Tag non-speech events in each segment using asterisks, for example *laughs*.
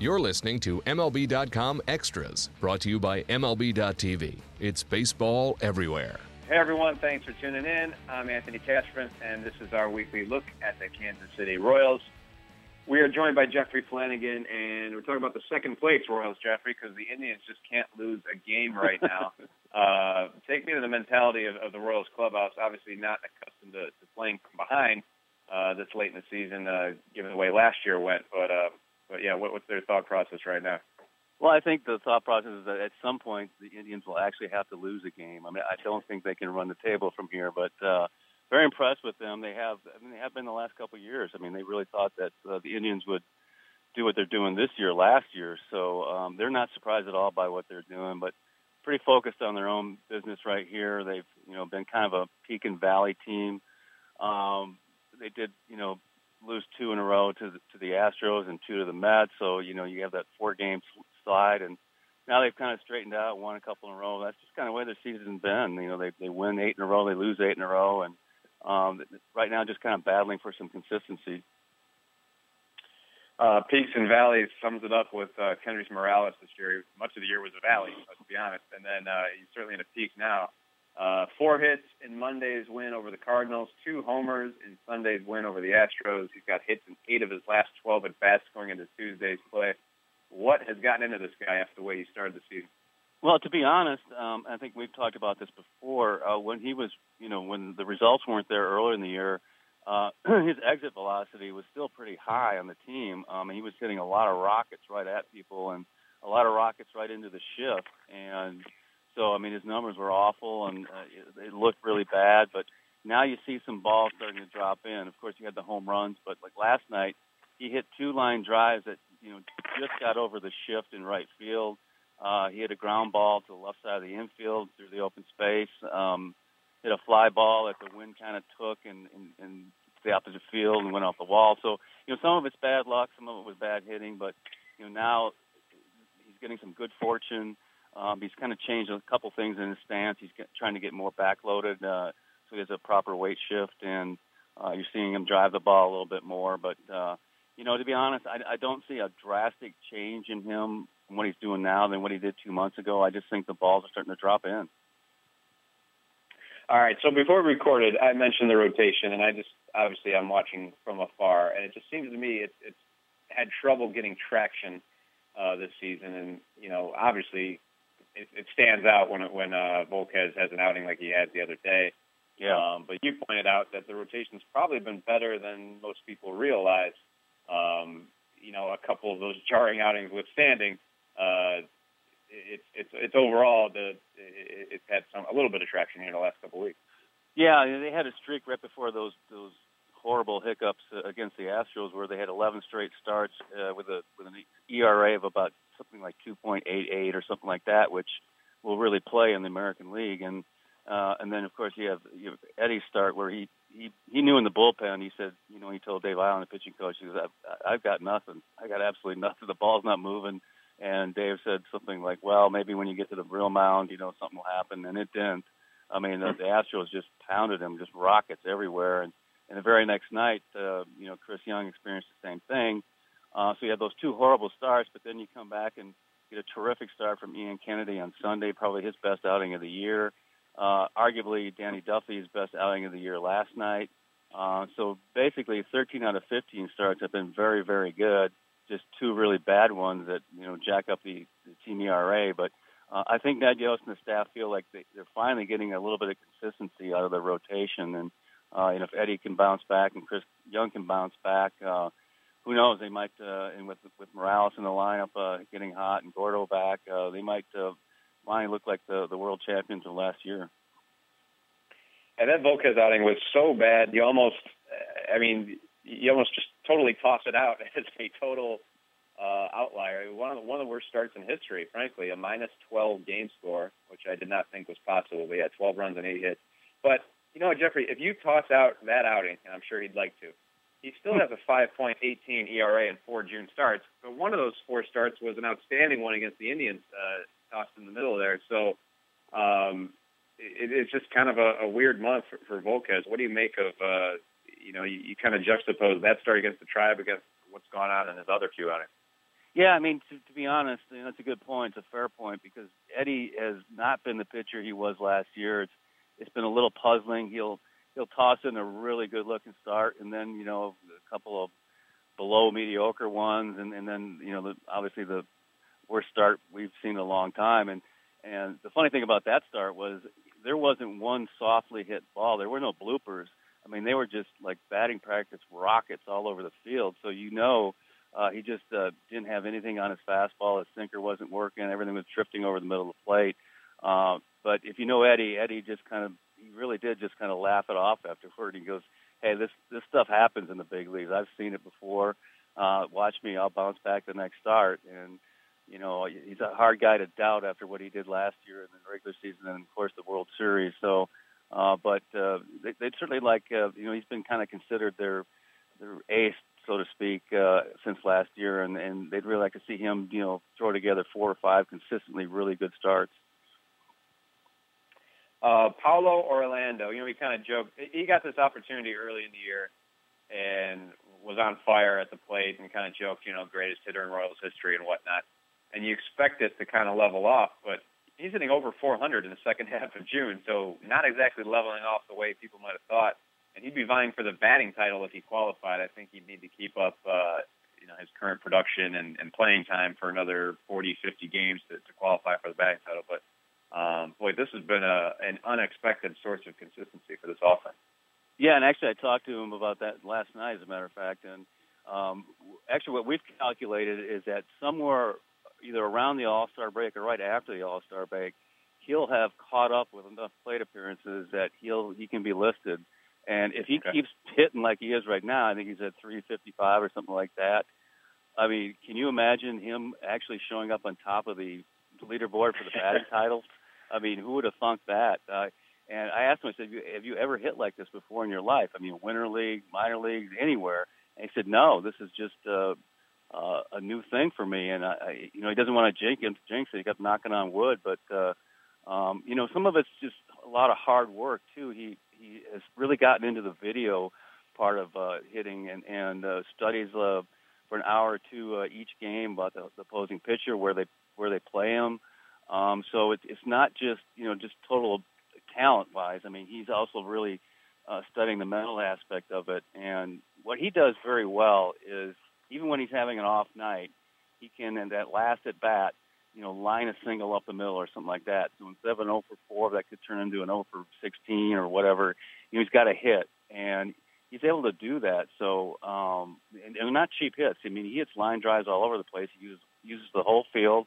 You're listening to MLB.com Extras, brought to you by MLB.tv. It's baseball everywhere. Hey everyone, thanks for tuning in. I'm Anthony Cashman, and this is our weekly look at the Kansas City Royals. We are joined by Jeffrey Flanagan, and we're talking about the second place Royals, Jeffrey, because the Indians just can't lose a game right now. *laughs* uh, take me to the mentality of, of the Royals clubhouse. Obviously, not accustomed to, to playing from behind uh, this late in the season, uh, given the way last year went. But, uh, but yeah, what, what's their thought process right now? Well, I think the thought process is that at some point the Indians will actually have to lose a game. I mean, I don't think they can run the table from here, but uh, very impressed with them. They have, I mean, they have been the last couple of years. I mean, they really thought that uh, the Indians would do what they're doing this year, last year. So um, they're not surprised at all by what they're doing, but pretty focused on their own business right here. They've, you know, been kind of a peak and valley team. Um, they did, you know, lose two in a row to the, to the Astros and two to the Mets. So you know you have that four game slide, and now they've kind of straightened out, won a couple in a row. That's just kind of where their season's been. You know they they win eight in a row, they lose eight in a row, and um, right now just kind of battling for some consistency. Uh, peaks and valleys sums it up with uh, Kendrys Morales this year. Much of the year was a valley, let's be honest, and then uh, he's certainly in a peak now. Uh, four hits in Monday's win over the Cardinals, two homers in Sunday's win over the Astros. He's got hits in eight of his last 12 at bats going into Tuesday's play. What has gotten into this guy after the way he started the season? Well, to be honest, um, I think we've talked about this before. Uh, when he was, you know, when the results weren't there earlier in the year, uh, *clears throat* his exit velocity was still pretty high on the team. Um, he was hitting a lot of rockets right at people and a lot of rockets right into the shift. And so, I mean, his numbers were awful and uh, it, looked really bad. But now you see some balls starting to drop in. Of course, you had the home runs, but like last night, he hit two line drives that you know just got over the shift in right field. Uh, he hit a ground ball to the left side of the infield through the open space. Um, hit a fly ball that the wind kind of took and, and, and the opposite field and went off the wall. So you know some of it's bad luck, some of it was bad hitting, but you know now he's getting some good fortune. Um, he's kind of changed a couple things in his stance. He's get, trying to get more backloaded, uh, so he has a proper weight shift, and uh, you're seeing him drive the ball a little bit more. But uh, you know, to be honest, I, I don't see a drastic change in him from what he's doing now than what he did two months ago. I just think the balls are starting to drop in. All right. So before we recorded, I mentioned the rotation, and I just obviously I'm watching from afar, and it just seems to me it's it's had trouble getting traction uh, this season, and you know, obviously it, it stands out when when uh, Volquez has an outing like he had the other day. Yeah. Um, but you pointed out that the rotation's probably been better than most people realize. Um, you know, a couple of those jarring outings withstanding, uh, it's it's it's overall the it's had some a little bit of traction here in the last couple of weeks. Yeah, they had a streak right before those those horrible hiccups against the Astros, where they had 11 straight starts uh, with a with an ERA of about something like 2.88 or something like that, which will really play in the American League. And uh, and then of course you have, you have Eddie's start where he he he knew in the bullpen. He said, you know, he told Dave Eiland, the pitching coach, he says, I've, I've got nothing. I got absolutely nothing. The ball's not moving. And Dave said something like, well, maybe when you get to the real mound, you know, something will happen. And it didn't. I mean, the, the Astros just pounded him, just rockets everywhere. And and the very next night, uh, you know, Chris Young experienced the same thing. Uh, so you have those two horrible starts, but then you come back and get a terrific start from Ian Kennedy on Sunday, probably his best outing of the year. Uh, arguably Danny Duffy's best outing of the year last night. Uh, so basically, 13 out of 15 starts have been very, very good. Just two really bad ones that you know jack up the, the team ERA. But uh, I think Ned Yost and the staff feel like they, they're finally getting a little bit of consistency out of the rotation, and uh, you know if Eddie can bounce back and Chris Young can bounce back, uh, who knows? They might, uh, and with with Morales in the lineup uh, getting hot and Gordo back, uh, they might uh, finally look like the the world champions of last year. And that Volquez outing was so bad, you almost, I mean, you almost just totally toss it out *laughs* as a total uh, outlier. One of the, one of the worst starts in history, frankly, a minus 12 game score, which I did not think was possible. We had 12 runs and eight hits. But you know, Jeffrey, if you toss out that outing, and I'm sure he'd like to, he still has a 5.18 ERA and four June starts. But one of those four starts was an outstanding one against the Indians, uh, tossed in the middle there. So um, it, it's just kind of a, a weird month for, for Volquez. What do you make of, uh, you know, you, you kind of juxtapose that start against the Tribe against what's gone on in his other two outings? Yeah, I mean, to, to be honest, you know, that's a good point. It's a fair point because Eddie has not been the pitcher he was last year. It's it's been a little puzzling. He'll he'll toss in a really good looking start, and then you know a couple of below mediocre ones, and and then you know the, obviously the worst start we've seen in a long time. And and the funny thing about that start was there wasn't one softly hit ball. There were no bloopers. I mean, they were just like batting practice rockets all over the field. So you know, uh, he just uh, didn't have anything on his fastball. His sinker wasn't working. Everything was drifting over the middle of the plate. Uh, but if you know Eddie, Eddie just kind of he really did just kind of laugh it off afterward. He goes, "Hey, this this stuff happens in the big leagues. I've seen it before. Uh, watch me. I'll bounce back the next start." And you know, he's a hard guy to doubt after what he did last year in the regular season and of course the World Series. So, uh, but uh, they, they'd certainly like, uh, you know, he's been kind of considered their their ace, so to speak, uh, since last year, and and they'd really like to see him, you know, throw together four or five consistently really good starts. Uh, Paulo Orlando, you know, he kind of joked. He got this opportunity early in the year and was on fire at the plate and kind of joked, you know, greatest hitter in Royals history and whatnot and you expect it to kind of level off, but he's hitting over 400 in the second *laughs* half of June, so not exactly leveling off the way people might have thought. And he'd be vying for the batting title if he qualified. I think he'd need to keep up, uh, you know, his current production and, and playing time for another 40, 50 games to, to qualify for the batting title. But um, boy, this has been a, an unexpected source of consistency for this offense. Yeah, and actually, I talked to him about that last night, as a matter of fact. And um, actually, what we've calculated is that somewhere either around the All Star break or right after the All Star break, he'll have caught up with enough plate appearances that he'll he can be listed. And if he okay. keeps hitting like he is right now, I think he's at 355 or something like that. I mean, can you imagine him actually showing up on top of the leaderboard for the batting *laughs* title? I mean, who would have thunk that? Uh, and I asked him, I said, have you, have you ever hit like this before in your life? I mean, winter league, minor leagues, anywhere? And he said, no, this is just uh, uh, a new thing for me. And I, I you know, he doesn't want to jinx it. Jinx it. He kept knocking on wood, but uh, um, you know, some of it's just a lot of hard work too. He he has really gotten into the video part of uh, hitting and and uh, studies uh, for an hour or two uh, each game about the, the opposing pitcher, where they where they play him. Um, so it's it's not just you know just total talent wise. I mean, he's also really uh, studying the mental aspect of it. And what he does very well is even when he's having an off night, he can in that last at bat, you know, line a single up the middle or something like that. So instead of an 0 for 4, that could turn into an 0 for 16 or whatever. You know, he's got a hit, and he's able to do that. So, um, and, and not cheap hits. I mean, he hits line drives all over the place. He uses uses the whole field.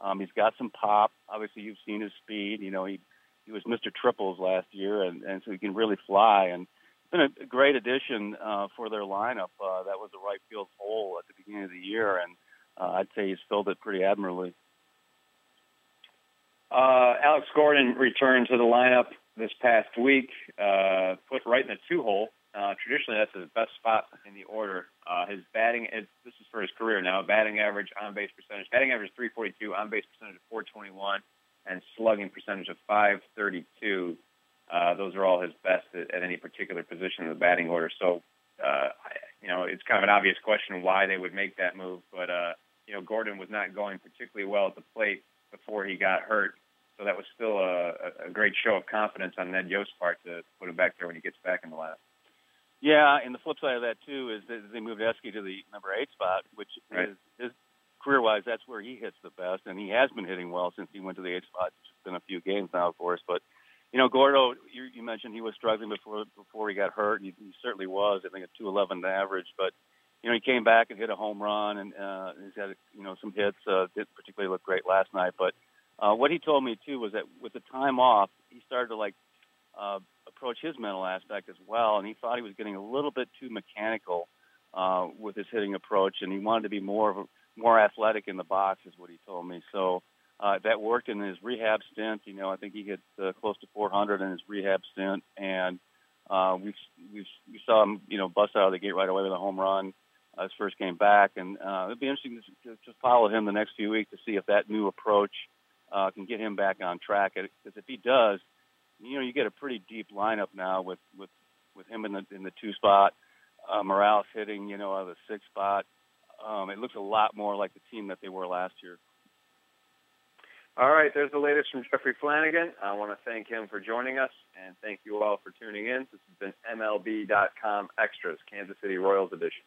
Um, he's got some pop. Obviously, you've seen his speed. You know, he he was Mr. Triples last year, and and so he can really fly. And been a great addition uh, for their lineup. Uh, that was a right field hole at the beginning of the year, and uh, I'd say he's filled it pretty admirably. Uh, Alex Gordon returned to the lineup this past week, uh, put right in the two hole. Uh, traditionally, that's his best spot in the order. Uh, his batting, for his career now, batting average, on base percentage, batting average 342, on base percentage of 421, and slugging percentage of 532. Uh, those are all his best at, at any particular position in the batting order. So, uh, you know, it's kind of an obvious question why they would make that move. But, uh, you know, Gordon was not going particularly well at the plate before he got hurt. So that was still a, a great show of confidence on Ned Yost's part to put him back there when he gets back in the lineup. Yeah, and the flip side of that too is that they moved Eske to the number eight spot, which right. is his career-wise, that's where he hits the best, and he has been hitting well since he went to the eight spot. It's been a few games now, of course, but you know, Gordo, you, you mentioned he was struggling before before he got hurt. He, he certainly was. I think a 211 average, but you know, he came back and hit a home run, and uh, he's had you know some hits. Uh, didn't particularly look great last night, but uh, what he told me too was that with the time off, he started to like uh, approach his mental aspect as well, and he thought he was getting a little bit too mechanical uh, with his hitting approach, and he wanted to be more of a, more athletic in the box, is what he told me. So uh, that worked in his rehab stint. You know, I think he hit uh, close to 400 in his rehab stint, and uh, we we we saw him, you know, bust out of the gate right away with a home run uh, his first game back, and uh, it'd be interesting to, to, to follow him the next few weeks to see if that new approach uh, can get him back on track. Because if he does, you know, you get a pretty deep lineup now with with with him in the in the two spot, uh, Morales hitting, you know, out of the six spot, um, it looks a lot more like the team that they were last year. All right, there's the latest from Jeffrey Flanagan. I want to thank him for joining us, and thank you all for tuning in. This has been MLB.com Extras, Kansas City Royals edition.